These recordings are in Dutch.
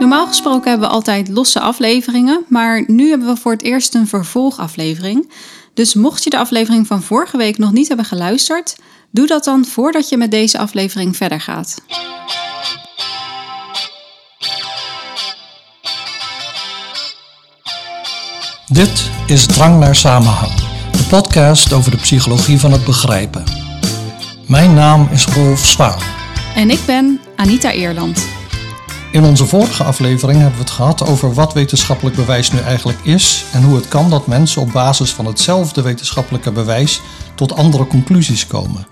Normaal gesproken hebben we altijd losse afleveringen, maar nu hebben we voor het eerst een vervolgaflevering. Dus mocht je de aflevering van vorige week nog niet hebben geluisterd, doe dat dan voordat je met deze aflevering verder gaat. Dit is Drang naar Samenhang, de podcast over de psychologie van het begrijpen. Mijn naam is Rolf Zwaan. En ik ben Anita Eerland. In onze vorige aflevering hebben we het gehad over wat wetenschappelijk bewijs nu eigenlijk is en hoe het kan dat mensen op basis van hetzelfde wetenschappelijke bewijs tot andere conclusies komen.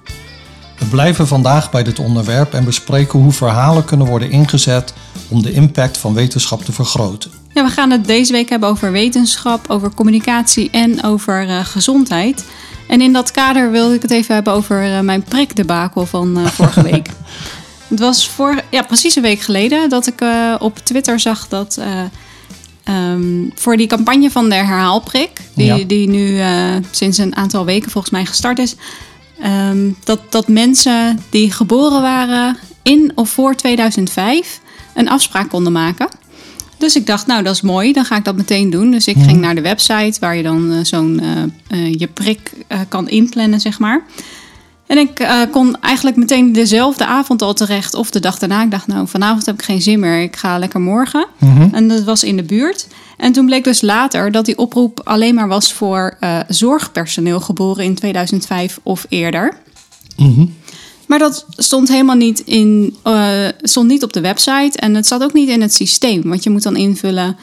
We blijven vandaag bij dit onderwerp en bespreken hoe verhalen kunnen worden ingezet om de impact van wetenschap te vergroten. Ja, we gaan het deze week hebben over wetenschap, over communicatie en over uh, gezondheid. En in dat kader wilde ik het even hebben over uh, mijn prikdebakel van uh, vorige week. Het was voor, ja, precies een week geleden dat ik op Twitter zag dat um, voor die campagne van de herhaalprik, die, ja. die nu sinds een aantal weken volgens mij gestart is, um, dat, dat mensen die geboren waren in of voor 2005 een afspraak konden maken. Dus ik dacht, nou dat is mooi, dan ga ik dat meteen doen. Dus ik mm. ging naar de website waar je dan zo'n je prik kan inplannen, zeg maar. En ik kon eigenlijk meteen dezelfde avond al terecht of de dag daarna. Ik dacht, nou vanavond heb ik geen zin meer, ik ga lekker morgen. Mm -hmm. En dat was in de buurt. En toen bleek dus later dat die oproep alleen maar was voor zorgpersoneel geboren in 2005 of eerder. Mm -hmm. Maar dat stond helemaal niet, in, uh, stond niet op de website en het zat ook niet in het systeem. Want je moet dan invullen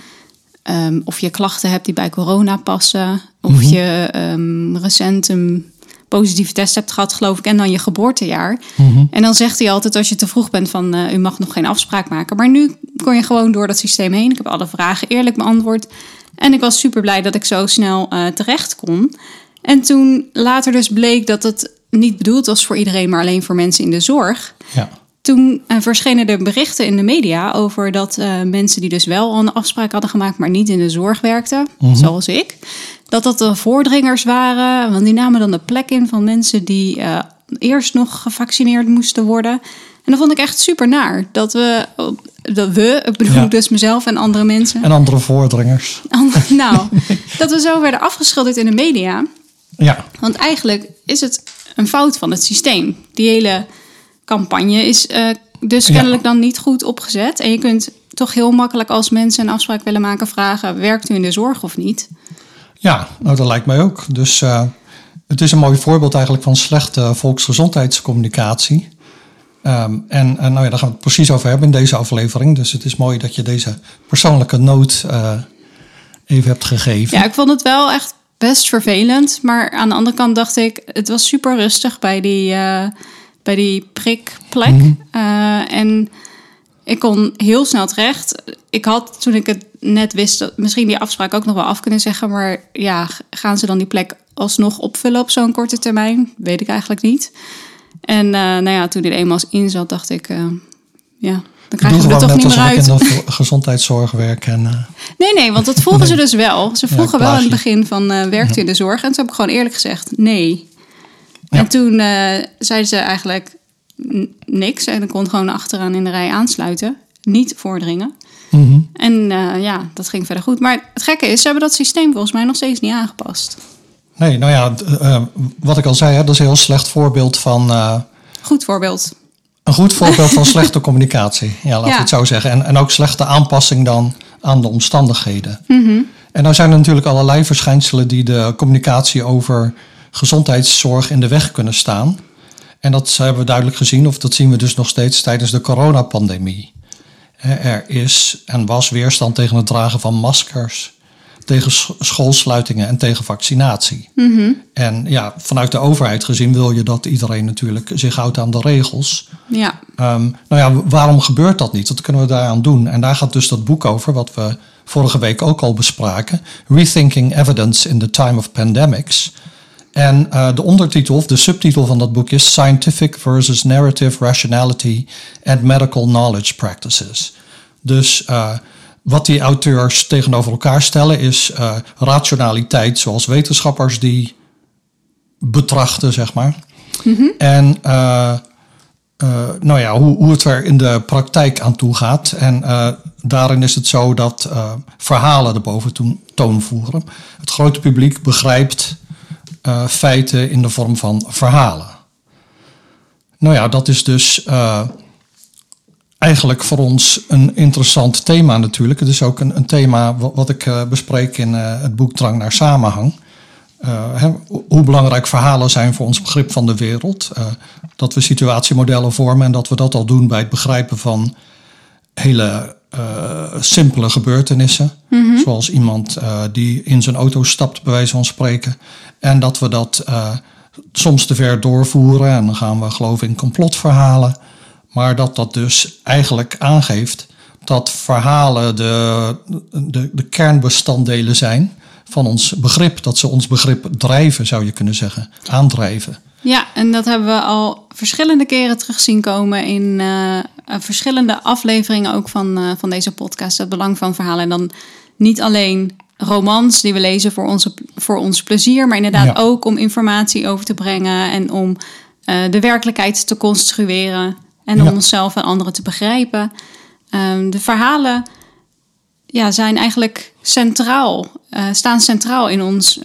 um, of je klachten hebt die bij corona passen. Of mm -hmm. je um, recent een positieve test hebt gehad, geloof ik. En dan je geboortejaar. Mhm. En dan zegt hij altijd als je te vroeg bent van uh, u mag nog geen afspraak maken. Maar nu kon je gewoon door dat systeem heen. Ik heb alle vragen eerlijk beantwoord. En ik was super blij dat ik zo snel uh, terecht kon. En toen later dus bleek dat het niet bedoeld was voor iedereen, maar alleen voor mensen in de zorg. Ja. Toen uh, verschenen er berichten in de media over dat uh, mensen die dus wel al een afspraak hadden gemaakt, maar niet in de zorg werkten, -hmm. zoals ik, dat dat de voordringers waren. Want die namen dan de plek in van mensen die uh, eerst nog gevaccineerd moesten worden. En dat vond ik echt super naar. Dat we, dat we ik bedoel ja. dus mezelf en andere mensen. En andere voordringers. nou, dat we zo werden afgeschilderd in de media. Ja. Want eigenlijk is het een fout van het systeem. Die hele campagne is uh, dus kennelijk ja. dan niet goed opgezet. En je kunt toch heel makkelijk als mensen een afspraak willen maken vragen: werkt u in de zorg of niet? Ja, nou dat lijkt mij ook. Dus uh, het is een mooi voorbeeld eigenlijk van slechte volksgezondheidscommunicatie. Um, en, en nou ja, daar gaan we het precies over hebben in deze aflevering. Dus het is mooi dat je deze persoonlijke noot uh, even hebt gegeven. Ja, ik vond het wel echt best vervelend. Maar aan de andere kant dacht ik, het was super rustig bij die, uh, bij die prikplek. Mm -hmm. uh, en ik kon heel snel terecht. Ik had toen ik het net wist, misschien die afspraak ook nog wel af kunnen zeggen. Maar ja, gaan ze dan die plek alsnog opvullen op zo'n korte termijn? Weet ik eigenlijk niet. En uh, nou ja, toen er eenmaal in zat, dacht ik, ja, dan krijg je er toch niet meer uit. in de gezondheidszorg werken. En, uh... Nee, nee, want dat vroegen nee. ze dus wel. Ze vroegen ja, wel in het begin van, werkt u in de zorg? En toen heb ik gewoon eerlijk gezegd, nee. Ja. En toen uh, zeiden ze eigenlijk niks. En ik kon gewoon achteraan in de rij aansluiten. Niet voordringen. Mm -hmm. En ja, dat ging verder goed. Maar het gekke is, ze hebben dat systeem volgens mij nog steeds niet aangepast. Nee, nou ja, wat ik al zei, hè, dat is een heel slecht voorbeeld van... Goed voorbeeld. Een goed voorbeeld van slechte communicatie, ja, laat ja. ik het zo zeggen. En, en ook slechte aanpassing dan aan de omstandigheden. Mm -hmm. En nou zijn er natuurlijk allerlei verschijnselen die de communicatie over gezondheidszorg in de weg kunnen staan. En dat hebben we duidelijk gezien, of dat zien we dus nog steeds tijdens de coronapandemie. Er is en was weerstand tegen het dragen van maskers, tegen schoolsluitingen en tegen vaccinatie. Mm -hmm. En ja, vanuit de overheid gezien wil je dat iedereen natuurlijk zich houdt aan de regels. Ja. Um, nou ja, waarom gebeurt dat niet? Wat kunnen we daaraan doen? En daar gaat dus dat boek over, wat we vorige week ook al bespraken. Rethinking Evidence in the Time of Pandemics. En uh, de ondertitel, of de subtitel van dat boek is Scientific versus Narrative Rationality and Medical Knowledge Practices. Dus uh, wat die auteurs tegenover elkaar stellen is uh, rationaliteit zoals wetenschappers die betrachten, zeg maar. Mm -hmm. En nou ja, hoe, hoe het er in de praktijk aan toe gaat. En daarin is het zo dat verhalen de boventoon voeren. Het grote publiek begrijpt uh, feiten in de vorm van verhalen. Nou ja, dat is dus uh, eigenlijk voor ons een interessant thema natuurlijk. Het is ook een, een thema wat, ik bespreek in het boek Drang naar Samenhang. Hè, hoe belangrijk verhalen zijn voor ons begrip van de wereld. dat we situatiemodellen vormen en dat we dat al doen bij het begrijpen van hele uh, simpele gebeurtenissen. Mm-hmm. Zoals iemand uh, die in zijn auto stapt, bij wijze van spreken. En dat we dat uh, soms te ver doorvoeren. En dan gaan we geloven in complotverhalen. Maar dat dat dus eigenlijk aangeeft dat verhalen de, de, de kernbestanddelen zijn van ons begrip. Dat ze ons begrip drijven, zou je kunnen zeggen. Aandrijven. Ja, en dat hebben we al verschillende keren terug zien komen in uh, verschillende afleveringen ook van, uh, van deze podcast. Het belang van verhalen. En dan niet alleen romans die we lezen voor, onze, voor ons plezier, maar inderdaad ja. ook om informatie over te brengen en om uh, de werkelijkheid te construeren en om onszelf en anderen te begrijpen. Um, de verhalen ja, zijn eigenlijk centraal, staan centraal in ons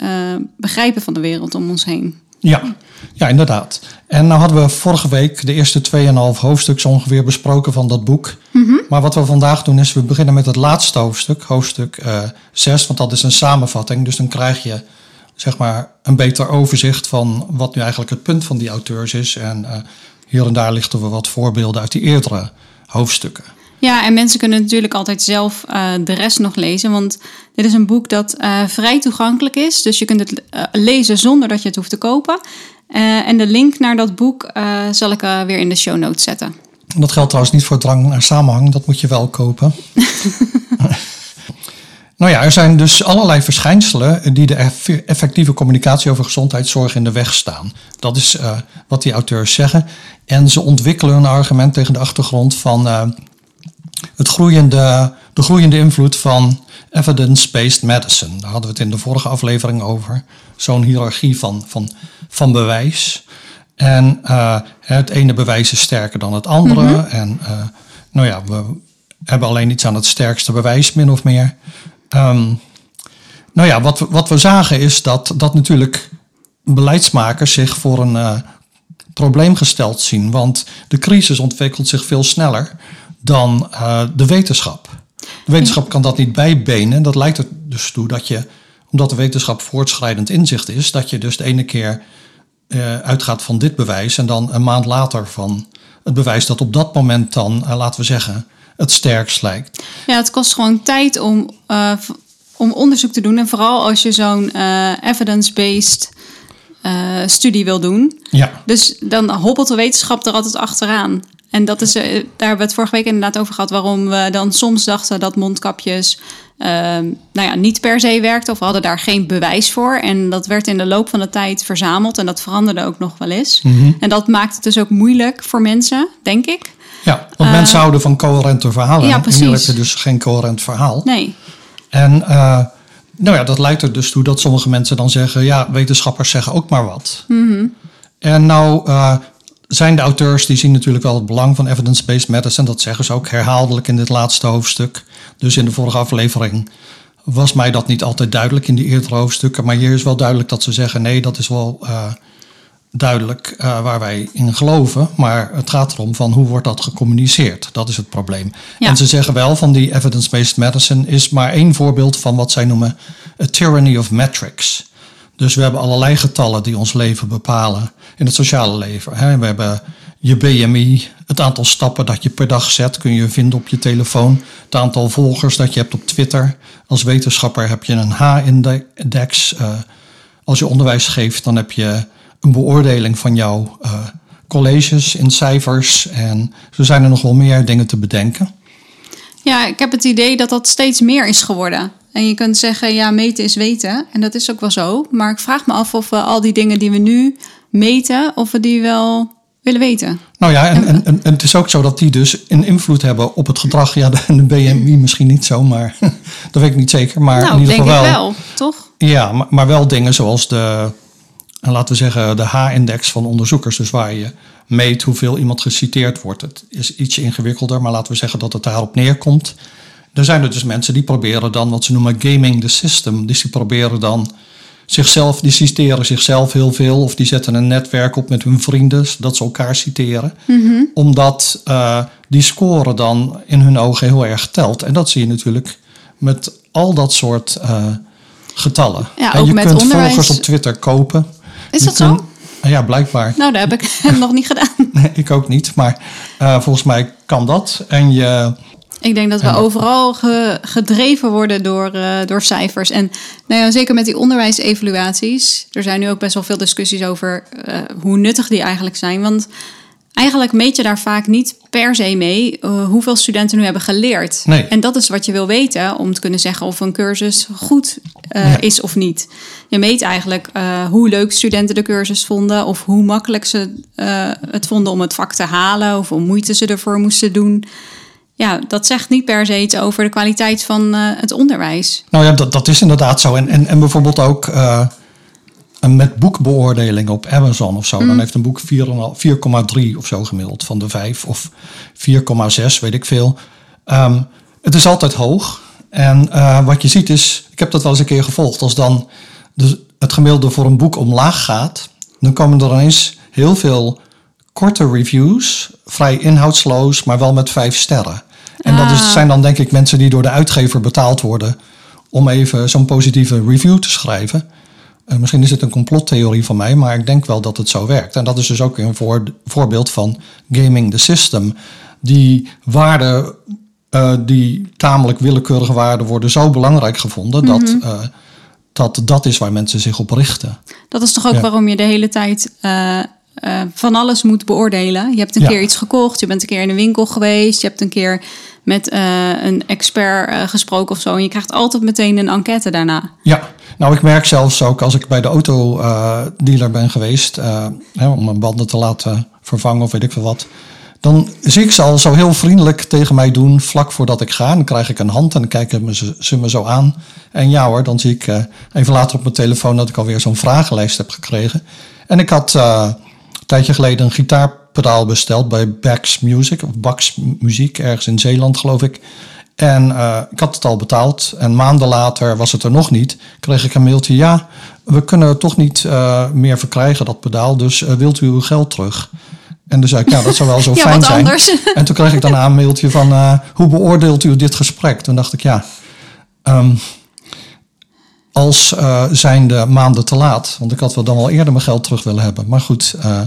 begrijpen van de wereld om ons heen. Ja, ja, inderdaad. En nou hadden we vorige week de eerste 2,5 hoofdstuks ongeveer besproken van dat boek. Mm-hmm. Maar wat we vandaag doen is, we beginnen met het laatste hoofdstuk, hoofdstuk uh, 6, want dat is een samenvatting. Dus dan krijg je zeg maar een beter overzicht van wat nu eigenlijk het punt van die auteurs is. En uh, hier en daar lichten we wat voorbeelden uit die eerdere hoofdstukken. Ja, en mensen kunnen natuurlijk altijd zelf uh, de rest nog lezen. Want dit is een boek dat uh, vrij toegankelijk is. Dus je kunt het uh, lezen zonder dat je het hoeft te kopen. en de link naar dat boek zal ik weer in de show notes zetten. Dat geldt trouwens niet voor drang naar samenhang. Dat moet je wel kopen. nou ja, er zijn dus allerlei verschijnselen die de effectieve communicatie over gezondheidszorg in de weg staan. Dat is wat die auteurs zeggen. En ze ontwikkelen een argument tegen de achtergrond van het groeiende, de groeiende invloed van evidence-based medicine. Daar hadden we het in de vorige aflevering over. Zo'n hiërarchie van, van, van bewijs. En uh, het ene bewijs is sterker dan het andere. Mm-hmm. En uh, nou ja, we hebben alleen iets aan het sterkste bewijs, min of meer. Um, nou ja, wat we, wat we zagen is dat, dat natuurlijk beleidsmakers zich voor een uh, probleem gesteld zien. Want de crisis ontwikkelt zich veel sneller dan uh, de wetenschap. De wetenschap kan dat niet bijbenen. Dat leidt er dus toe dat je, omdat de wetenschap voortschrijdend inzicht is, dat je dus de ene keer uh, uitgaat van dit bewijs en dan een maand later van het bewijs dat op dat moment dan, uh, laten we zeggen, het sterkst lijkt. Ja, het kost gewoon tijd om, om onderzoek te doen. En vooral als je zo'n evidence-based studie wil doen. Ja. Dus dan hobbelt de wetenschap er altijd achteraan. En dat is, daar hebben we het vorige week inderdaad over gehad, waarom we dan soms dachten dat mondkapjes uh, nou ja, niet per se werkten of we hadden daar geen bewijs voor. En dat werd in de loop van de tijd verzameld en dat veranderde ook nog wel eens. Mm-hmm. En dat maakt het dus ook moeilijk voor mensen, denk ik. Ja, want uh, mensen houden van coherente verhalen. Ja, precies. En hier heb je dus geen coherent verhaal. Nee. En uh, nou ja, dat leidt er dus toe dat sommige mensen dan zeggen, ja, wetenschappers zeggen ook maar wat. Mm-hmm. En nou uh, zijn de auteurs die zien natuurlijk wel het belang van evidence-based medicine. Dat zeggen ze ook herhaaldelijk in dit laatste hoofdstuk. Dus in de vorige aflevering was mij dat niet altijd duidelijk in die eerdere hoofdstukken. Maar hier is wel duidelijk dat ze zeggen: nee, dat is wel uh, duidelijk uh, waar wij in geloven. Maar het gaat erom van hoe wordt dat gecommuniceerd. Dat is het probleem. Ja. En ze zeggen wel van die evidence-based medicine is maar één voorbeeld van wat zij noemen a tyranny of metrics. Dus we hebben allerlei getallen die ons leven bepalen in het sociale leven. We hebben je BMI, het aantal stappen dat je per dag zet, kun je vinden op je telefoon. Het aantal volgers dat je hebt op Twitter. Als wetenschapper heb je een H-index. Uh, als je onderwijs geeft, dan heb je een beoordeling van jouw uh, colleges in cijfers. En zo zijn er nog wel meer dingen te bedenken. Ja, ik heb het idee dat dat steeds meer is geworden. En je kunt zeggen, ja, meten is weten. En dat is ook wel zo. Maar ik vraag me af of we al die dingen die we nu meten, of we die wel willen weten. Nou ja, en, en, en, het is ook zo dat die dus een invloed hebben op het gedrag. Ja, de, de BMI misschien niet zo, maar dat weet ik niet zeker. Maar nou, in ieder denk geval wel, wel, toch? Ja, maar, maar wel dingen zoals de, laten we zeggen, de H-index van onderzoekers. Dus waar je meet hoeveel iemand geciteerd wordt. Het is ietsje ingewikkelder, maar laten we zeggen dat het daarop neerkomt. Er zijn er dus mensen die proberen dan wat ze noemen gaming the system. Dus die proberen dan zichzelf, die citeren zichzelf heel veel. Of die zetten een netwerk op met hun vrienden, dat ze elkaar citeren. Omdat uh, die score dan in hun ogen heel erg telt. En dat zie je natuurlijk met al dat soort uh, getallen. Ja, en je kunt onderwijs- volgers op Twitter kopen. Is Je dat zo? Ja, blijkbaar. Nou, dat heb ik nog niet gedaan. Nee, ik ook niet. Maar eh, volgens mij kan dat. En je, Ik denk dat we overal ge- gedreven worden door, eh, door cijfers. En nou ja, zeker met die onderwijsevaluaties. Er zijn nu ook best wel veel discussies over eh, hoe nuttig die eigenlijk zijn. Want eigenlijk meet je daar vaak niet per se mee eh, hoeveel studenten nu hebben geleerd. Nee. En dat is wat je wil weten om te kunnen zeggen of een cursus goed Ja. is of niet. Je meet eigenlijk hoe leuk studenten de cursus vonden of hoe makkelijk ze het vonden om het vak te halen of hoe moeite ze ervoor moesten doen. Ja, dat zegt niet per se iets over de kwaliteit van eh, het onderwijs. nou ja, dat, dat is inderdaad zo. En, en, en bijvoorbeeld ook eh, met boekbeoordeling op Amazon of zo. Dan heeft een boek 4,5 4,3 of zo gemiddeld van de 5 of 4,6, weet ik veel. Ehm, het is altijd hoog. En eh, wat je ziet is, ik heb dat wel eens een keer gevolgd, als dan de, het gemiddelde voor een boek omlaag gaat, dan komen er ineens heel veel korte reviews, vrij inhoudsloos, maar wel met vijf sterren. En dat is, Ah. zijn dan denk ik mensen die door de uitgever betaald worden om even zo'n positieve review te schrijven. Eh, misschien is het een complottheorie van mij, maar ik denk wel dat het zo werkt. En dat is dus ook een voor, voorbeeld van gaming the system. Die waarden, eh, die tamelijk willekeurige waarden, worden zo belangrijk gevonden dat, eh, dat dat is waar mensen zich op richten. Dat is toch ook Ja. waarom je de hele tijd eh, van alles moet beoordelen. Je hebt een Ja. keer iets gekocht, je bent een keer in een winkel geweest, je hebt een keer met eh, een expert eh, gesproken of zo. En je krijgt altijd meteen een enquête daarna. Ja, nou ik merk zelfs ook als ik bij de autodealer ben geweest, hè, om mijn banden te laten vervangen of weet ik veel wat. Dan zie ik ze al zo heel vriendelijk tegen mij doen vlak voordat ik ga. Dan krijg ik een hand en dan kijken ze, me zo aan. En ja hoor, dan zie ik even later op mijn telefoon dat ik alweer zo'n vragenlijst heb gekregen. En ik had tijdje geleden een gitaarpedaal besteld bij Bax Music, of Bax Muziek, ergens in Zeeland geloof ik. En eh, ik had het al betaald. En maanden later was het er nog niet. Kreeg ik een mailtje. Ja, we kunnen het toch niet eh, meer verkrijgen, dat pedaal. Dus eh, wilt u uw geld terug? En toen zei ik, ja, dat zou wel zo Ja, fijn zijn. anders. En toen kreeg ik daarna een mailtje van, hoe beoordeelt u dit gesprek? Toen dacht ik, ja, ehm, als eh zijnde maanden te laat. Want ik had wel dan wel eerder mijn geld terug willen hebben. Maar goed, eh,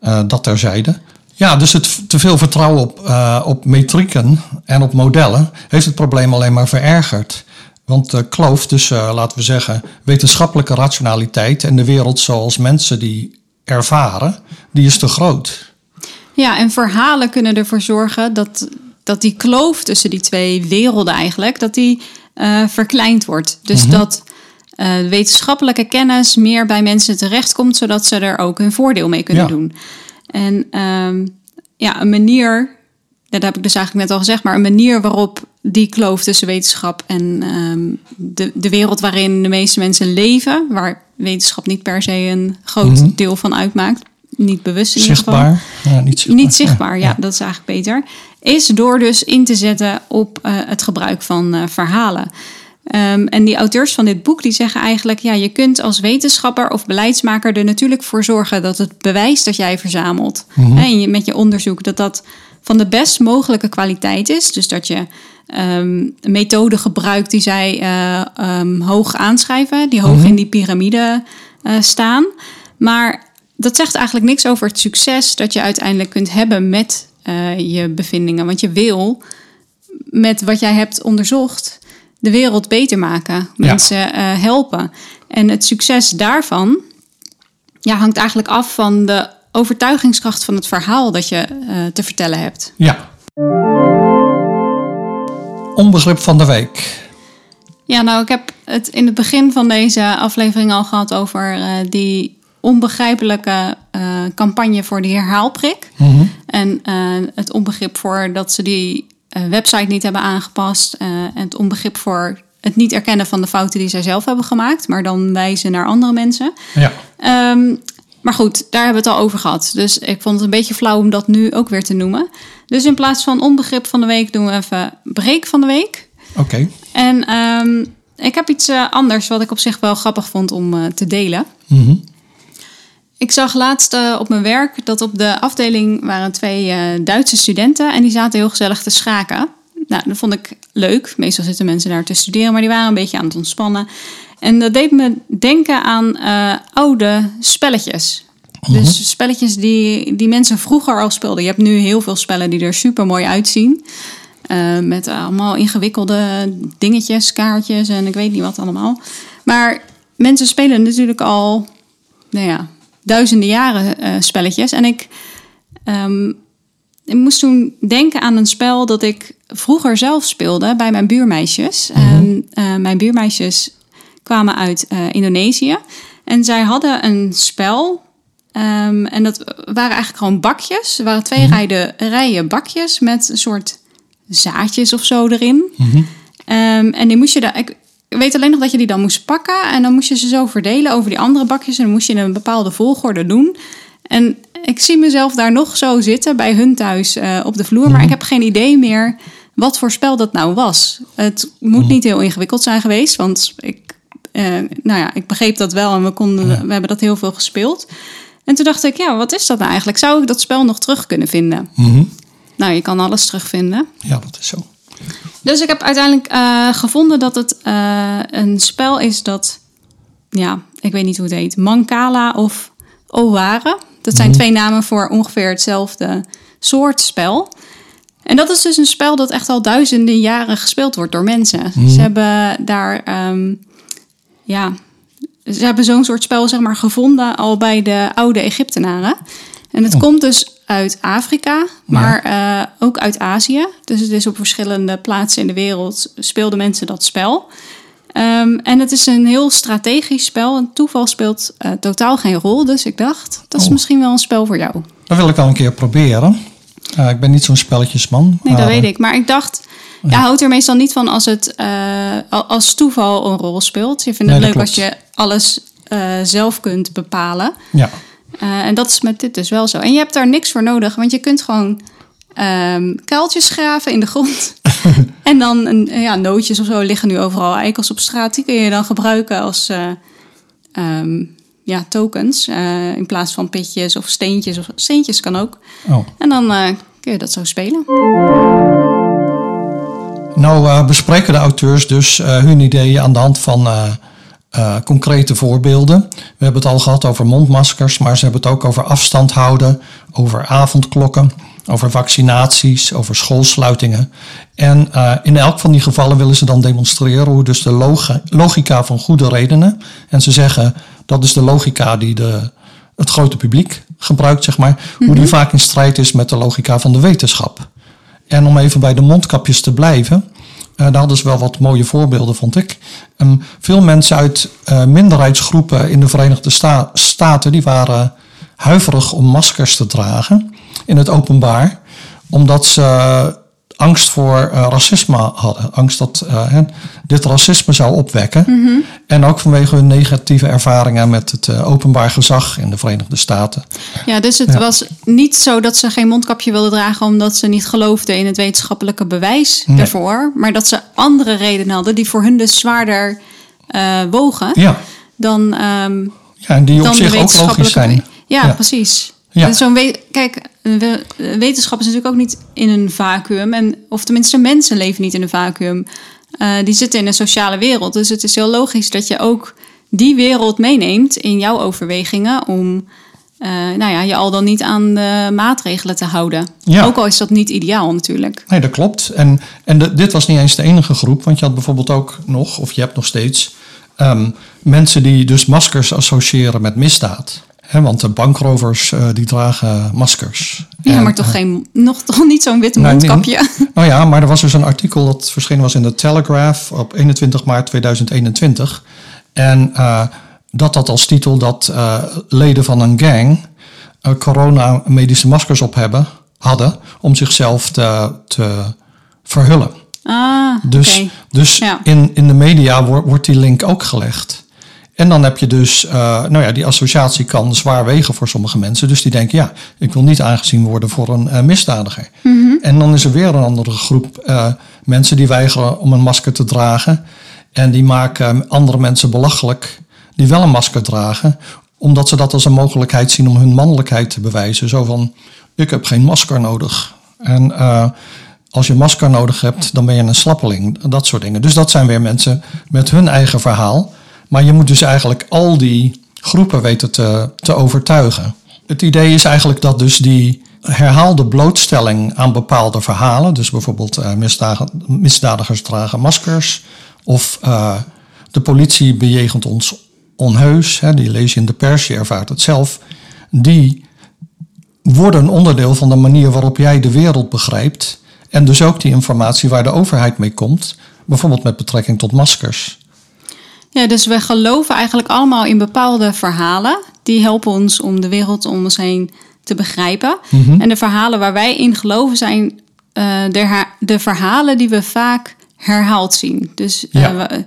eh, dat terzijde. Ja, dus het te veel vertrouwen op, op metrieken en op modellen heeft het probleem alleen maar verergerd. Want de kloof tussen, laten we zeggen, wetenschappelijke rationaliteit en de wereld zoals mensen die ervaren, die is te groot. Ja, en verhalen kunnen ervoor zorgen dat, dat die kloof tussen die twee werelden eigenlijk, dat die eh, verkleind wordt. Dus dat eh, wetenschappelijke kennis meer bij mensen terechtkomt, zodat ze er ook hun voordeel mee kunnen Ja. doen. En ehm, ja, een manier, dat heb ik dus eigenlijk net al gezegd, maar een manier waarop die kloof tussen wetenschap en ehm, de, de wereld waarin de meeste mensen leven, waar wetenschap niet per se een groot deel van uitmaakt, niet bewust in ieder geval. Zichtbaar? Ja, niet zichtbaar. Niet zichtbaar, ja, dat is eigenlijk beter. Is door dus in te zetten op eh, het gebruik van eh, verhalen. Ehm, en die auteurs van dit boek die zeggen eigenlijk... ja, je kunt als wetenschapper of beleidsmaker er natuurlijk voor zorgen... dat het bewijs dat jij verzamelt hè, en je, met je onderzoek... dat dat van de best mogelijke kwaliteit is. Dus dat je ehm methoden gebruikt die zij eh, ehm, hoog aanschrijven... die hoog in die piramide staan. Maar dat zegt eigenlijk niks over het succes dat je uiteindelijk kunt hebben met eh, je bevindingen. Want je wil met wat jij hebt onderzocht de wereld beter maken, mensen eh, helpen. En het succes daarvan ja, hangt eigenlijk af van de overtuigingskracht van het verhaal dat je eh, te vertellen hebt. Ja. Onbegrip van de week. Ja, nou, ik heb het in het begin van deze aflevering al gehad over die onbegrijpelijke eh, campagne voor de herhaalprik. En eh, het onbegrip voor dat ze die eh, website niet hebben aangepast. en het onbegrip voor het niet erkennen van de fouten die zij zelf hebben gemaakt, maar dan wijzen naar andere mensen. Ja. Ehm, maar goed, daar hebben we het al over gehad. Dus ik vond het een beetje flauw om dat nu ook weer te noemen. Dus in plaats van onbegrip van de week doen we even breek van de week. Oké. En ehm, ik heb iets anders wat ik op zich wel grappig vond om te delen. Mhm. Ik zag laatst eh, op mijn werk dat op de afdeling waren twee eh, Duitse studenten en die zaten heel gezellig te schaken. Nou, dat vond ik leuk. Meestal zitten mensen daar te studeren, maar die waren een beetje aan het ontspannen. En dat deed me denken aan eh, oude spelletjes. Dus spelletjes die, die mensen vroeger al speelden. Je hebt nu heel veel spellen die er super mooi uitzien. Met allemaal ingewikkelde dingetjes, kaartjes en ik weet niet wat allemaal. Maar mensen spelen natuurlijk al, nou ja, duizenden jaren eh, spelletjes. En ik, ehm, ik moest toen denken aan een spel dat ik vroeger zelf speelde bij mijn buurmeisjes. En, eh, mijn buurmeisjes kwamen uit eh, Indonesië. En zij hadden een spel. ehm, en dat waren eigenlijk gewoon bakjes. Er waren twee rijden, rijen bakjes met een soort zaadjes of zo erin. Ehm, en die moest je daar. Ik weet alleen nog dat je die dan moest pakken. En dan moest je ze zo verdelen over die andere bakjes. En dan moest je in een bepaalde volgorde doen. En ik zie mezelf daar nog zo zitten bij hun thuis eh, op de vloer. Maar ik heb geen idee meer wat voor spel dat nou was. Het moet niet heel ingewikkeld zijn geweest. Want ik, eh, nou ja, ik begreep dat wel. En we, konden, we hebben dat heel veel gespeeld. En toen dacht ik, ja, wat is dat nou eigenlijk? Zou ik dat spel nog terug kunnen vinden? Mhm. Nou, je kan alles terugvinden. Ja, dat is zo. Dus ik heb uiteindelijk eh, gevonden dat het eh, een spel is dat, ja, ik weet niet hoe het heet, Mancala of Oware. Dat zijn twee namen voor ongeveer hetzelfde soort spel. En dat is dus een spel dat echt al duizenden jaren gespeeld wordt door mensen. Ze hebben daar, ehm, ja, ze hebben zo'n soort spel zeg maar gevonden al bij de oude Egyptenaren. En het komt dus uit Afrika, maar eh, ook uit Azië. Dus het is op verschillende plaatsen in de wereld speelden mensen dat spel. Ehm, en het is een heel strategisch spel. En toeval speelt eh, totaal geen rol. Dus ik dacht, dat is Oh. misschien wel een spel voor jou. Dat wil ik al een keer proberen. Eh, ik ben niet zo'n spelletjesman. Nee, dat weet ik. Maar ik dacht, je houdt er meestal niet van als het al- als toeval een rol speelt. Je vindt het Nee, leuk als je alles zelf kunt bepalen. Ja, Eh, en dat is met dit dus wel zo. En je hebt daar niks voor nodig, want je kunt gewoon ehm, kuiltjes graven in de grond. en dan een, ja, nootjes of zo liggen nu overal. Eikels op straat, die kun je dan gebruiken als eh, ehm, ja, tokens. eh, in plaats van pitjes of steentjes. Of steentjes kan ook. oh. En dan eh, kun je dat zo spelen. Nou eh, bespreken de auteurs dus eh, hun ideeën aan de hand van eh, concrete voorbeelden. We hebben het al gehad over mondmaskers, maar ze hebben het ook over afstand houden, over avondklokken, over vaccinaties, over schoolsluitingen. En eh, in elk van die gevallen willen ze dan demonstreren hoe dus de logi- logica van goede redenen, en ze zeggen dat is de logica die de, het grote publiek gebruikt, zeg maar, hoe die vaak in strijd is met de logica van de wetenschap. En om even bij de mondkapjes te blijven, daar hadden ze wel wat mooie voorbeelden, vond ik. Ehm, veel mensen uit eh, minderheidsgroepen in de Verenigde Sta- Staten, die waren huiverig om maskers te dragen in het openbaar, omdat ze angst voor eh, racisme hadden. Angst dat eh, dit racisme zou opwekken. En ook vanwege hun negatieve ervaringen met het eh, openbaar gezag in de Verenigde Staten. Ja, dus het Ja. was niet zo dat ze geen mondkapje wilden dragen omdat ze niet geloofden in het wetenschappelijke bewijs Nee. daarvoor. Maar dat ze andere redenen hadden die voor hun dus zwaarder wogen Ja, dan, ehm, ja en die op zich ook logisch zijn. Ja, Ja. precies. Ja. Zo'n kijk, wetenschap is natuurlijk ook niet in een vacuüm. En, of tenminste, mensen leven niet in een vacuüm. Eh, die zitten in een sociale wereld. Dus het is heel logisch dat je ook die wereld meeneemt in jouw overwegingen om eh, nou ja, je al dan niet aan de maatregelen te houden. Ja. Ook al is dat niet ideaal natuurlijk. Nee, dat klopt. En, en de- dit was niet eens de enige groep, want je had bijvoorbeeld ook nog, of je hebt nog steeds, ehm, mensen die dus maskers associëren met misdaad. Want de bankrovers eh, die dragen maskers. Ja, En, maar toch, eh, geen, nog, toch niet zo'n witte Nee, nee. mondkapje. Nou ja, maar er was dus een artikel dat verschenen was in de Telegraph op 21 maart 2021. En eh, dat had als titel dat leden van een gang corona-medische maskers op hebben, hadden om zichzelf te, te verhullen. Ah, Dus, oké. dus Ja. in, in de media wordt, wordt die link ook gelegd. En dan heb je dus, uh, nou ja, die associatie kan zwaar wegen voor sommige mensen. Dus die denken, ja, ik wil niet aangezien worden voor een uh, misdadiger. Mhm. En dan is er weer een andere groep uh, mensen die weigeren om een masker te dragen. En die maken andere mensen belachelijk die wel een masker dragen. Omdat ze dat als een mogelijkheid zien om hun mannelijkheid te bewijzen. Zo van, ik heb geen masker nodig. En als je masker nodig hebt, dan ben je een slappeling. Dat soort dingen. Dus dat zijn weer mensen met hun eigen verhaal. Maar je moet dus eigenlijk al die groepen weten te, te overtuigen. Het idee is eigenlijk dat dus die herhaalde blootstelling aan bepaalde verhalen, dus bijvoorbeeld uh, misdadigers dragen maskers, of uh, de politie bejegent ons onheus, hè, die lees je in de pers, je ervaart het zelf, die worden onderdeel van de manier waarop jij de wereld begrijpt. En dus ook die informatie waar de overheid mee komt, bijvoorbeeld met betrekking tot maskers. Ja, dus we geloven eigenlijk allemaal in bepaalde verhalen. Die helpen ons om de wereld om ons heen te begrijpen. Mhm. En de verhalen waar wij in geloven zijn uh, de, de, verhalen die we vaak herhaald zien. Dus uh, we,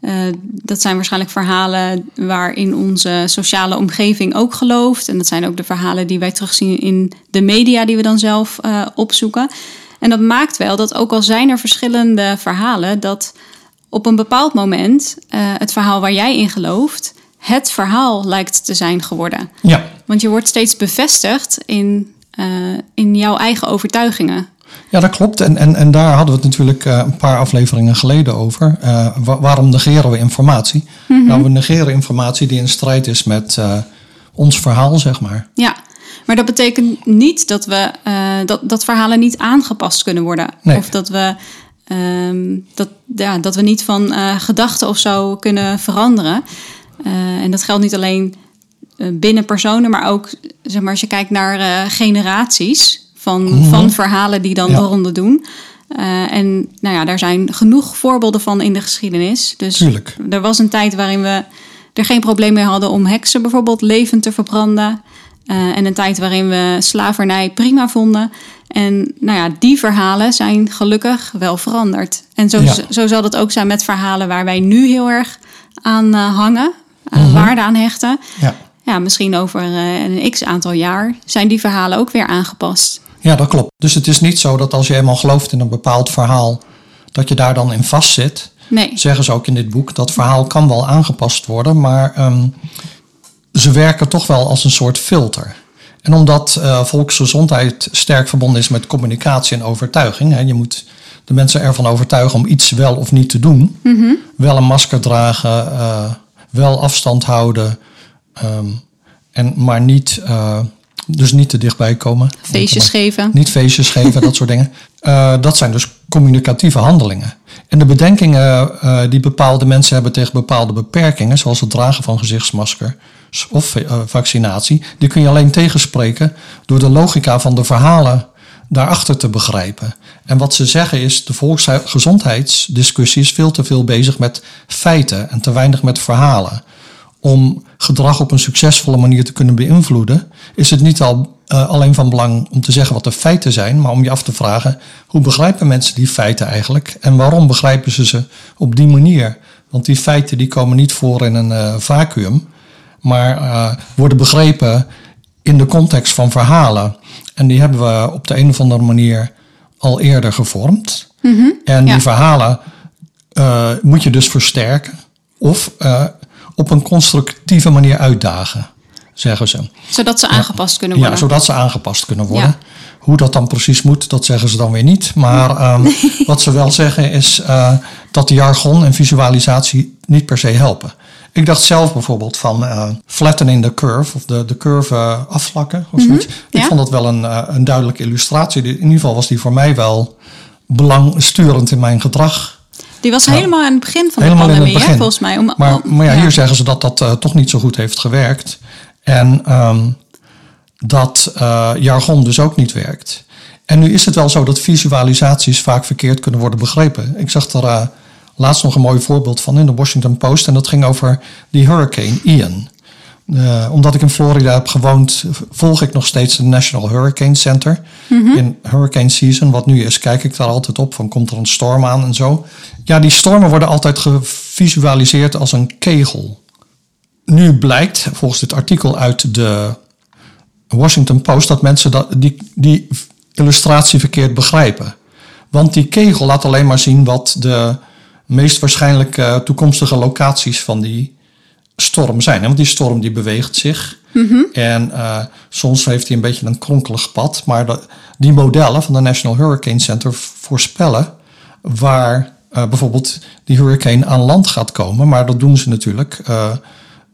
uh, dat zijn waarschijnlijk verhalen waarin onze sociale omgeving ook gelooft. En dat zijn ook de verhalen die wij terugzien in de media die we dan zelf opzoeken. En dat maakt wel dat ook al zijn er verschillende verhalen, dat op een bepaald moment uh, het verhaal waar jij in gelooft, het verhaal lijkt te zijn geworden. Ja, Want je wordt steeds bevestigd in, uh, in jouw eigen overtuigingen. ja dat klopt. En, en, en daar hadden we het natuurlijk uh, een paar afleveringen geleden over. Uh, wa waarom negeren we informatie? Mhm. Nou, we negeren informatie die in strijd is met uh, ons verhaal, zeg maar. Ja, maar dat betekent niet dat, we, uh, dat, dat verhalen niet aangepast kunnen worden. Nee. Of dat we, um, dat, ja, dat we niet van uh, gedachten of zo kunnen veranderen. Uh, en dat geldt niet alleen uh, binnen personen, maar ook zeg maar, als je kijkt naar generaties van, Mhm. van verhalen die dan Ja. de ronde doen. Uh, en nou ja, daar zijn genoeg voorbeelden van in de geschiedenis. Dus Tuurlijk. er was een tijd waarin we er geen probleem mee hadden om heksen bijvoorbeeld levend te verbranden. Uh, en een tijd waarin we slavernij prima vonden. En nou ja, die verhalen zijn gelukkig wel veranderd. En zo, Ja. zo zal dat ook zijn met verhalen waar wij nu heel erg aan uh, hangen, aan Mhm. waarde aan hechten. Ja. Ja, misschien over uh, een x aantal jaar zijn die verhalen ook weer aangepast. ja, dat klopt. Dus het is niet zo dat als je eenmaal gelooft in een bepaald verhaal, dat je daar dan in vastzit. Nee, Zeggen ze ook in dit boek. Dat verhaal kan wel aangepast worden, maar um, ze werken toch wel als een soort filter. En omdat uh, volksgezondheid sterk verbonden is met communicatie en overtuiging. Hè, je moet de mensen ervan overtuigen om iets wel of niet te doen. mm -hmm. Wel een masker dragen, uh, wel afstand houden. Um, en maar niet, uh, dus niet te dichtbij komen. feestjes geven. Niet feestjes geven, dat soort dingen. Uh, dat zijn dus communicatieve handelingen. En de bedenkingen uh, die bepaalde mensen hebben tegen bepaalde beperkingen, zoals het dragen van gezichtsmasker of uh, vaccinatie, die kun je alleen tegenspreken door de logica van de verhalen daarachter te begrijpen. En wat ze zeggen is, de volksgezondheidsdiscussie is veel te veel bezig met feiten en te weinig met verhalen. Om gedrag op een succesvolle manier te kunnen beïnvloeden, is het niet al uh, alleen van belang om te zeggen wat de feiten zijn, maar om je af te vragen hoe begrijpen mensen die feiten eigenlijk en waarom begrijpen ze ze op die manier? Want die feiten die komen niet voor in een uh, vacuüm, maar uh, worden begrepen in de context van verhalen. En die hebben we op de een of andere manier al eerder gevormd. Mm -hmm. En die verhalen moet je dus versterken of op een constructieve manier uitdagen, zeggen ze. Zodat ze aangepast ja. kunnen worden. Ja, zodat ze aangepast kunnen worden. Ja. Hoe dat dan precies moet, dat zeggen ze dan weer niet. Maar um, wat ze wel zeggen is uh, dat de jargon en visualisatie niet per se helpen. Ik dacht zelf bijvoorbeeld van uh, flattening the curve, of de, de curve uh, afvlakken of zoiets. Mm -hmm. Ik vond dat wel een, uh, een duidelijke illustratie. In ieder geval was die voor mij wel belangsturend in mijn gedrag. Die was helemaal aan het begin van de pandemie, volgens mij. Om, maar, maar ja, ja, hier zeggen ze dat dat toch niet zo goed heeft gewerkt. En um, dat uh, jargon dus ook niet werkt. En nu is het wel zo dat visualisaties vaak verkeerd kunnen worden begrepen. Ik zag er uh, laatst nog een mooi voorbeeld van in de Washington Post. En dat ging over die hurricane Ian. Uh, omdat ik in Florida heb gewoond, volg ik nog steeds het National Hurricane Center. Mhm. Mm -hmm. In hurricane season, wat nu is, kijk ik daar altijd op van komt er een storm aan en zo. Ja, die stormen worden altijd gevisualiseerd als een kegel. Nu blijkt, volgens dit artikel uit de Washington Post, dat mensen dat, die, die illustratie verkeerd begrijpen. Want die kegel laat alleen maar zien wat de meest waarschijnlijke toekomstige locaties van die storm zijn. Want die storm die beweegt zich. En uh, soms heeft hij een beetje een kronkelig pad. Maar de, die modellen van de National Hurricane Center voorspellen waar uh, bijvoorbeeld die hurricane aan land gaat komen. Maar dat doen ze natuurlijk uh,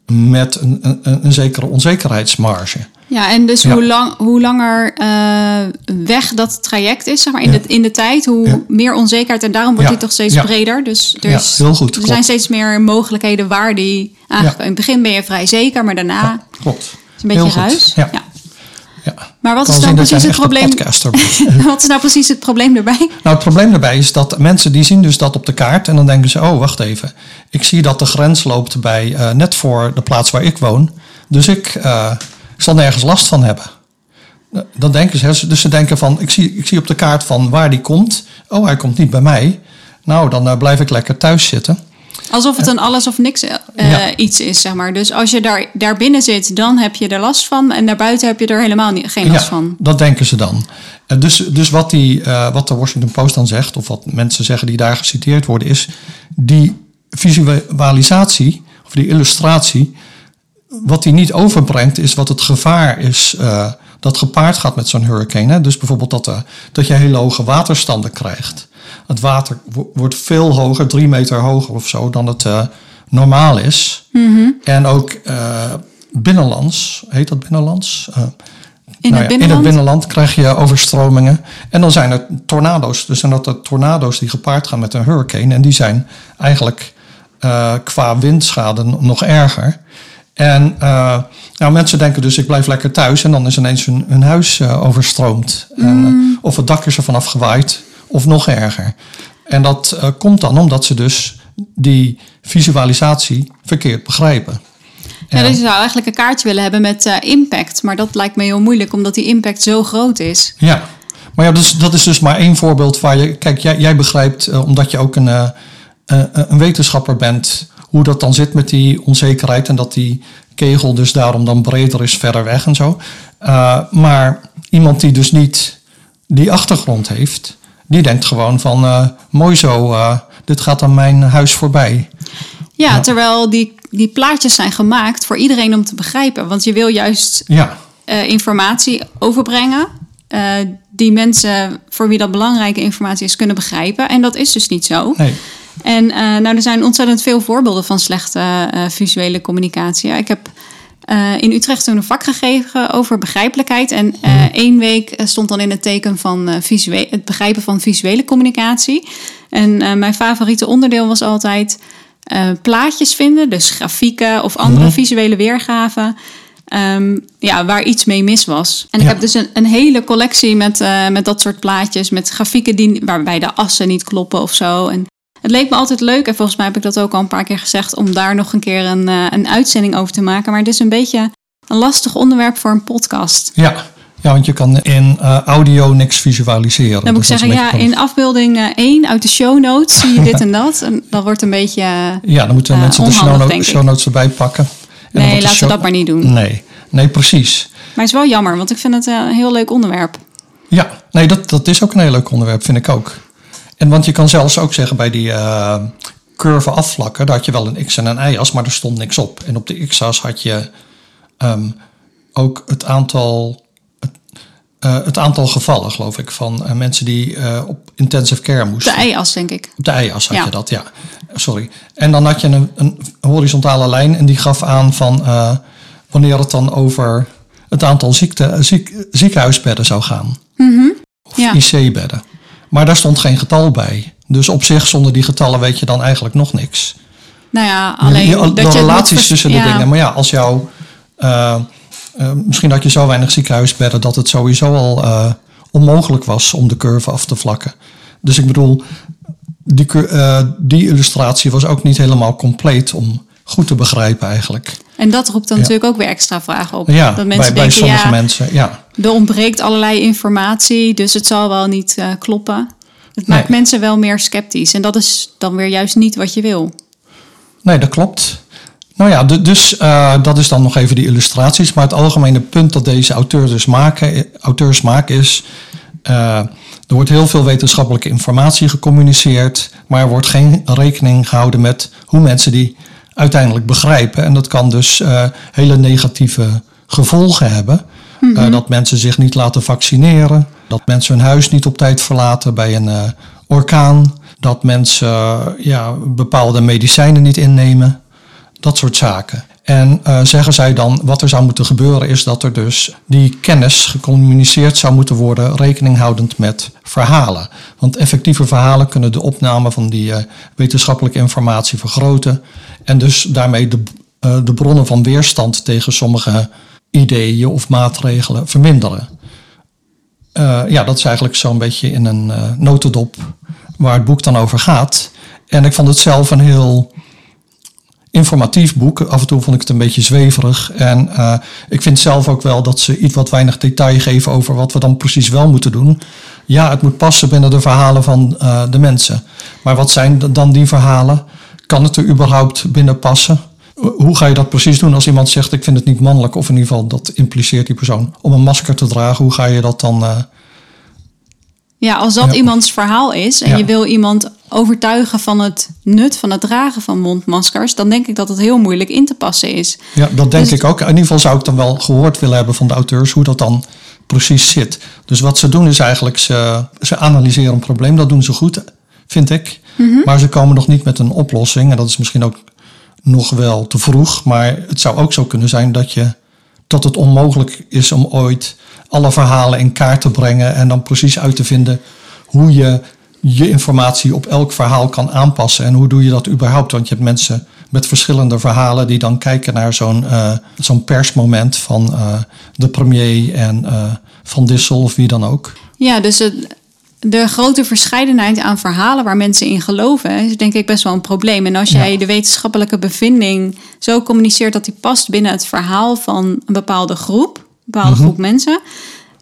met een, een, een, zekere onzekerheidsmarge. Ja, en dus ja. hoe, lang, hoe langer uh, weg dat traject is, zeg maar, in, ja. de, in de tijd, hoe ja. meer onzekerheid. En daarom wordt die toch steeds breder. Dus er, is, heel goed, er klopt. zijn steeds meer mogelijkheden waar die aangekomen. In het begin ben je vrij zeker, maar daarna klopt. is een beetje ruis. Ja. Ja. Maar wat is nou precies het probleem? wat is nou precies het probleem erbij? Nou, het probleem daarbij is dat mensen die zien dus dat op de kaart en dan denken ze: oh, wacht even, ik zie dat de grens loopt bij uh, net voor de plaats waar ik woon, dus ik, uh, ik zal nergens last van hebben. Dan denken ze, dus ze denken van: ik zie, ik zie op de kaart van waar die komt. Oh, hij komt niet bij mij. Nou, dan uh, blijf ik lekker thuis zitten. Alsof het een alles of niks uh, ja. iets is, zeg maar. Dus als je daar, daar binnen zit, dan heb je er last van. En daarbuiten heb je er helemaal niet, geen last ja, van. dat denken ze dan. Uh, dus dus wat, die, uh, wat de Washington Post dan zegt, of wat mensen zeggen die daar geciteerd worden, is die visualisatie, of die illustratie, wat die niet overbrengt, is wat het gevaar is uh, dat gepaard gaat met zo'n hurricane. Hè? Dus bijvoorbeeld dat, dat je hele hoge waterstanden krijgt. Het water wordt veel hoger, drie meter hoger of zo, dan het uh, normaal is. Mm -hmm. En ook uh, binnenlands, heet dat binnenlands? Uh, in, nou het ja, in het binnenland krijg je overstromingen. En dan zijn er tornado's. Dus zijn dat de tornado's die gepaard gaan met een hurricane. En die zijn eigenlijk qua windschade nog erger. En nou, mensen denken dus, ik blijf lekker thuis. En dan is ineens hun, hun huis overstroomd. Mm. En, of het dak is er vanaf gewaaid. Of nog erger. En dat uh, komt dan omdat ze dus die visualisatie verkeerd begrijpen. Ja, dus je zou eigenlijk een kaartje willen hebben met uh, impact. Maar dat lijkt me heel moeilijk, omdat die impact zo groot is. Ja, maar ja, dus, dat is dus maar één voorbeeld waar je... Kijk, jij, jij begrijpt, uh, omdat je ook een, uh, een wetenschapper bent... hoe dat dan zit met die onzekerheid... en dat die kegel dus daarom dan breder is verder weg en zo. maar iemand die dus niet die achtergrond heeft... die denkt gewoon van, mooi zo, dit gaat aan mijn huis voorbij. Ja, ja, terwijl die, die plaatjes zijn gemaakt voor iedereen om te begrijpen. Want je wil juist ja. uh, informatie overbrengen. Die mensen voor wie dat belangrijke informatie is kunnen begrijpen. En dat is dus niet zo. Nee. En nou, er zijn ontzettend veel voorbeelden van slechte visuele communicatie. Ik heb in Utrecht toen een vak gegeven over begrijpelijkheid. En mm. één week stond dan in het teken van het begrijpen van visuele communicatie. En mijn favoriete onderdeel was altijd plaatjes vinden, dus grafieken of andere mm. visuele weergaven. Um, ja, waar iets mee mis was. En ja. ik heb dus een, een hele collectie met, uh, met dat soort plaatjes, met grafieken die, waarbij de assen niet kloppen of zo. En het leek me altijd leuk, en volgens mij heb ik dat ook al een paar keer gezegd, om daar nog een keer een, uh, een uitzending over te maken. Maar het is een beetje een lastig onderwerp voor een podcast. Ja, ja, want je kan in uh, audio niks visualiseren. Dan moet dus ik zeggen, ja, in afbeelding uh, 1 uit de show notes zie je dit en dat. En dat wordt een beetje uh, Ja, dan moeten mensen de show, no show notes erbij pakken. En nee, laten show... we dat maar niet doen. Nee, nee, precies. Maar het is wel jammer, want ik vind het een heel leuk onderwerp. Ja, nee, dat, dat is ook een heel leuk onderwerp, vind ik ook. En want je kan zelfs ook zeggen bij die uh, curve afvlakken, daar had je wel een x en een y-as, maar er stond niks op. En op de x-as had je um, ook het aantal uh, het aantal gevallen, geloof ik, van uh, mensen die op intensive care moesten. De ei-as, denk ik. Op de ei-as had ja. je dat, ja. Sorry. En dan had je een, een horizontale lijn en die gaf aan van wanneer het dan over het aantal ziekte, ziek, ziekenhuisbedden zou gaan. Mm -hmm. Of ja. IC-bedden. Maar daar stond geen getal bij. Dus op zich, zonder die getallen, weet je dan eigenlijk nog niks. Nou ja, alleen je, de, dat de je relaties tussen ja. de dingen. Maar ja, als jouw uh, misschien had je zo weinig ziekenhuisbedden dat het sowieso al uh, onmogelijk was om de curve af te vlakken. Dus ik bedoel, die, die illustratie was ook niet helemaal compleet om goed te begrijpen eigenlijk. En dat roept dan ja. natuurlijk ook weer extra vragen op. Ja, dat mensen bij, bij denken, sommige ja, mensen, ja. Er ontbreekt allerlei informatie, dus het zal wel niet uh, kloppen. Het maakt mensen wel meer sceptisch. En dat is dan weer juist niet wat je wil. Nee, dat klopt. Nou ja, dus uh, dat is dan nog even die illustraties. Maar het algemene punt dat deze auteurs dus maken, auteurs maken is... Uh, er wordt heel veel wetenschappelijke informatie gecommuniceerd... maar er wordt geen rekening gehouden met hoe mensen die uiteindelijk begrijpen. En dat kan dus uh, hele negatieve gevolgen hebben. Mm -hmm. dat mensen zich niet laten vaccineren. Dat mensen hun huis niet op tijd verlaten bij een orkaan. Dat mensen ja, bepaalde medicijnen niet innemen. Dat soort zaken. En zeggen zij dan, wat er zou moeten gebeuren is dat er dus die kennis gecommuniceerd zou moeten worden, rekening houdend met verhalen. Want effectieve verhalen kunnen de opname van die wetenschappelijke informatie vergroten en dus daarmee de, de bronnen van weerstand tegen sommige ideeën of maatregelen verminderen. ja, dat is eigenlijk zo'n beetje in een notendop waar het boek dan over gaat. En ik vond het zelf een heel informatief boek. Af en toe vond ik het een beetje zweverig. En uh, ik vind zelf ook wel dat ze iets wat weinig detail geven over wat we dan precies wel moeten doen. Ja, het moet passen binnen de verhalen van de mensen. Maar wat zijn dan die verhalen? Kan het er überhaupt binnen passen? Hoe ga je dat precies doen als iemand zegt ik vind het niet mannelijk, of in ieder geval dat impliceert die persoon, om een masker te dragen? Hoe ga je dat dan uh, ja, als dat ja. iemands verhaal is en ja. je wil iemand overtuigen van het nut van het dragen van mondmaskers, dan denk ik dat het heel moeilijk in te passen is. Ja, dat denk dus ik ook. In ieder geval zou ik dan wel gehoord willen hebben van de auteurs hoe dat dan precies zit. Dus wat ze doen is eigenlijk, ze, ze analyseren een probleem. Dat doen ze goed, vind ik. Mm -hmm. Maar ze komen nog niet met een oplossing. En dat is misschien ook nog wel te vroeg. Maar het zou ook zo kunnen zijn dat, je, dat het onmogelijk is om ooit alle verhalen in kaart te brengen en dan precies uit te vinden hoe je je informatie op elk verhaal kan aanpassen. En hoe doe je dat überhaupt? Want je hebt mensen met verschillende verhalen die dan kijken naar zo'n uh, zo'n persmoment van uh, de premier en uh, Van Dissel of wie dan ook. Ja, dus het, de grote verscheidenheid aan verhalen waar mensen in geloven, is denk ik best wel een probleem. En als jij ja. de wetenschappelijke bevinding zo communiceert dat die past binnen het verhaal van een bepaalde groep, bepaalde groep mensen.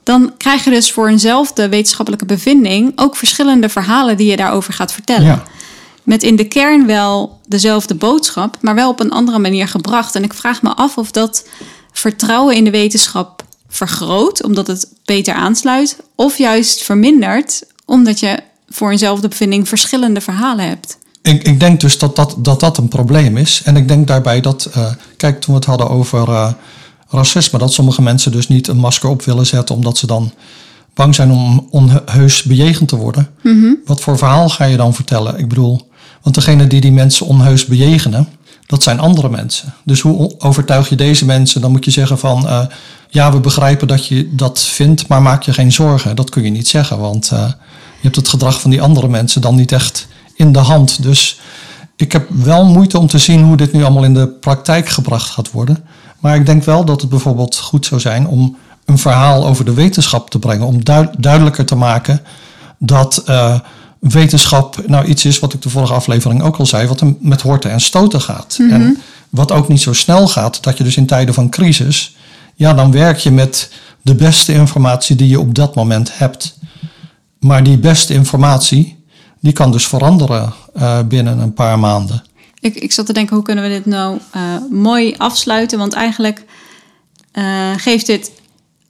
Dan krijg je dus voor eenzelfde wetenschappelijke bevinding ook verschillende verhalen die je daarover gaat vertellen. Ja. Met in de kern wel dezelfde boodschap, maar wel op een andere manier gebracht. En ik vraag me af of dat vertrouwen in de wetenschap vergroot, omdat het beter aansluit, of juist vermindert, omdat je voor eenzelfde bevinding verschillende verhalen hebt. Ik, ik denk dus dat dat, dat dat een probleem is. En ik denk daarbij dat, uh, kijk, toen we het hadden over. Uh, racisme. Dat sommige mensen dus niet een masker op willen zetten omdat ze dan bang zijn om onheus bejegend te worden. Mm -hmm. Wat voor verhaal ga je dan vertellen? Ik bedoel, want degene die die mensen onheus bejegenen, dat zijn andere mensen. Dus hoe overtuig je deze mensen? Dan moet je zeggen van, uh, ja, we begrijpen dat je dat vindt, maar maak je geen zorgen. Dat kun je niet zeggen, want uh, je hebt het gedrag van die andere mensen dan niet echt in de hand. Dus ik heb wel moeite om te zien hoe dit nu allemaal in de praktijk gebracht gaat worden. Maar ik denk wel dat het bijvoorbeeld goed zou zijn om een verhaal over de wetenschap te brengen. Om duidelijker te maken dat uh, wetenschap nou iets is wat ik de vorige aflevering ook al zei, wat met horten en stoten gaat. Mm -hmm. En wat ook niet zo snel gaat, dat je dus in tijden van crisis, ja, dan werk je met de beste informatie die je op dat moment hebt. Maar die beste informatie, die kan dus veranderen uh, binnen een paar maanden. Ik, ik zat te denken, hoe kunnen we dit nou uh, mooi afsluiten? Want eigenlijk uh, geeft dit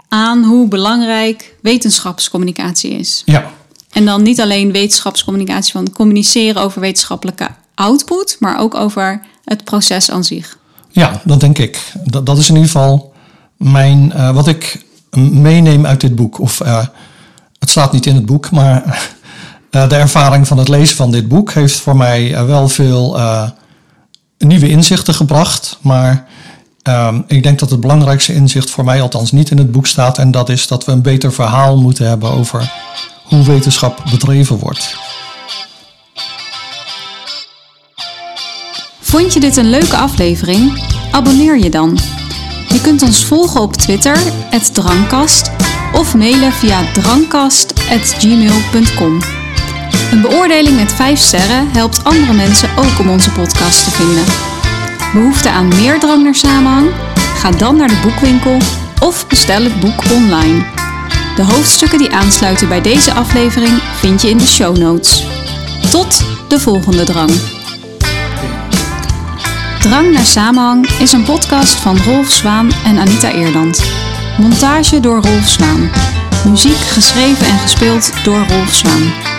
aan hoe belangrijk wetenschapscommunicatie is. Ja. En dan niet alleen wetenschapscommunicatie van communiceren over wetenschappelijke output, maar ook over het proces aan zich. Ja, dat denk ik. Dat, dat is in ieder geval mijn, uh, wat ik meeneem uit dit boek. Of het staat niet in het boek, maar de ervaring van het lezen van dit boek heeft voor mij wel veel nieuwe inzichten gebracht. Maar um, ik denk dat het belangrijkste inzicht voor mij althans niet in het boek staat. En dat is dat we een beter verhaal moeten hebben over hoe wetenschap bedreven wordt. Vond je dit een leuke aflevering? Abonneer je dan. Je kunt ons volgen op Twitter, @drankkast, of mailen via drankkast@gmail.com. Een beoordeling met 5 sterren helpt andere mensen ook om onze podcast te vinden. Behoefte aan meer drang naar samenhang? Ga dan naar de boekwinkel of bestel het boek online. De hoofdstukken die aansluiten bij deze aflevering vind je in de show notes. Tot de volgende drang. Drang naar Samenhang is een podcast van Rolf Zwaan en Anita Eerland. Montage door Rolf Zwaan. Muziek geschreven en gespeeld door Rolf Zwaan.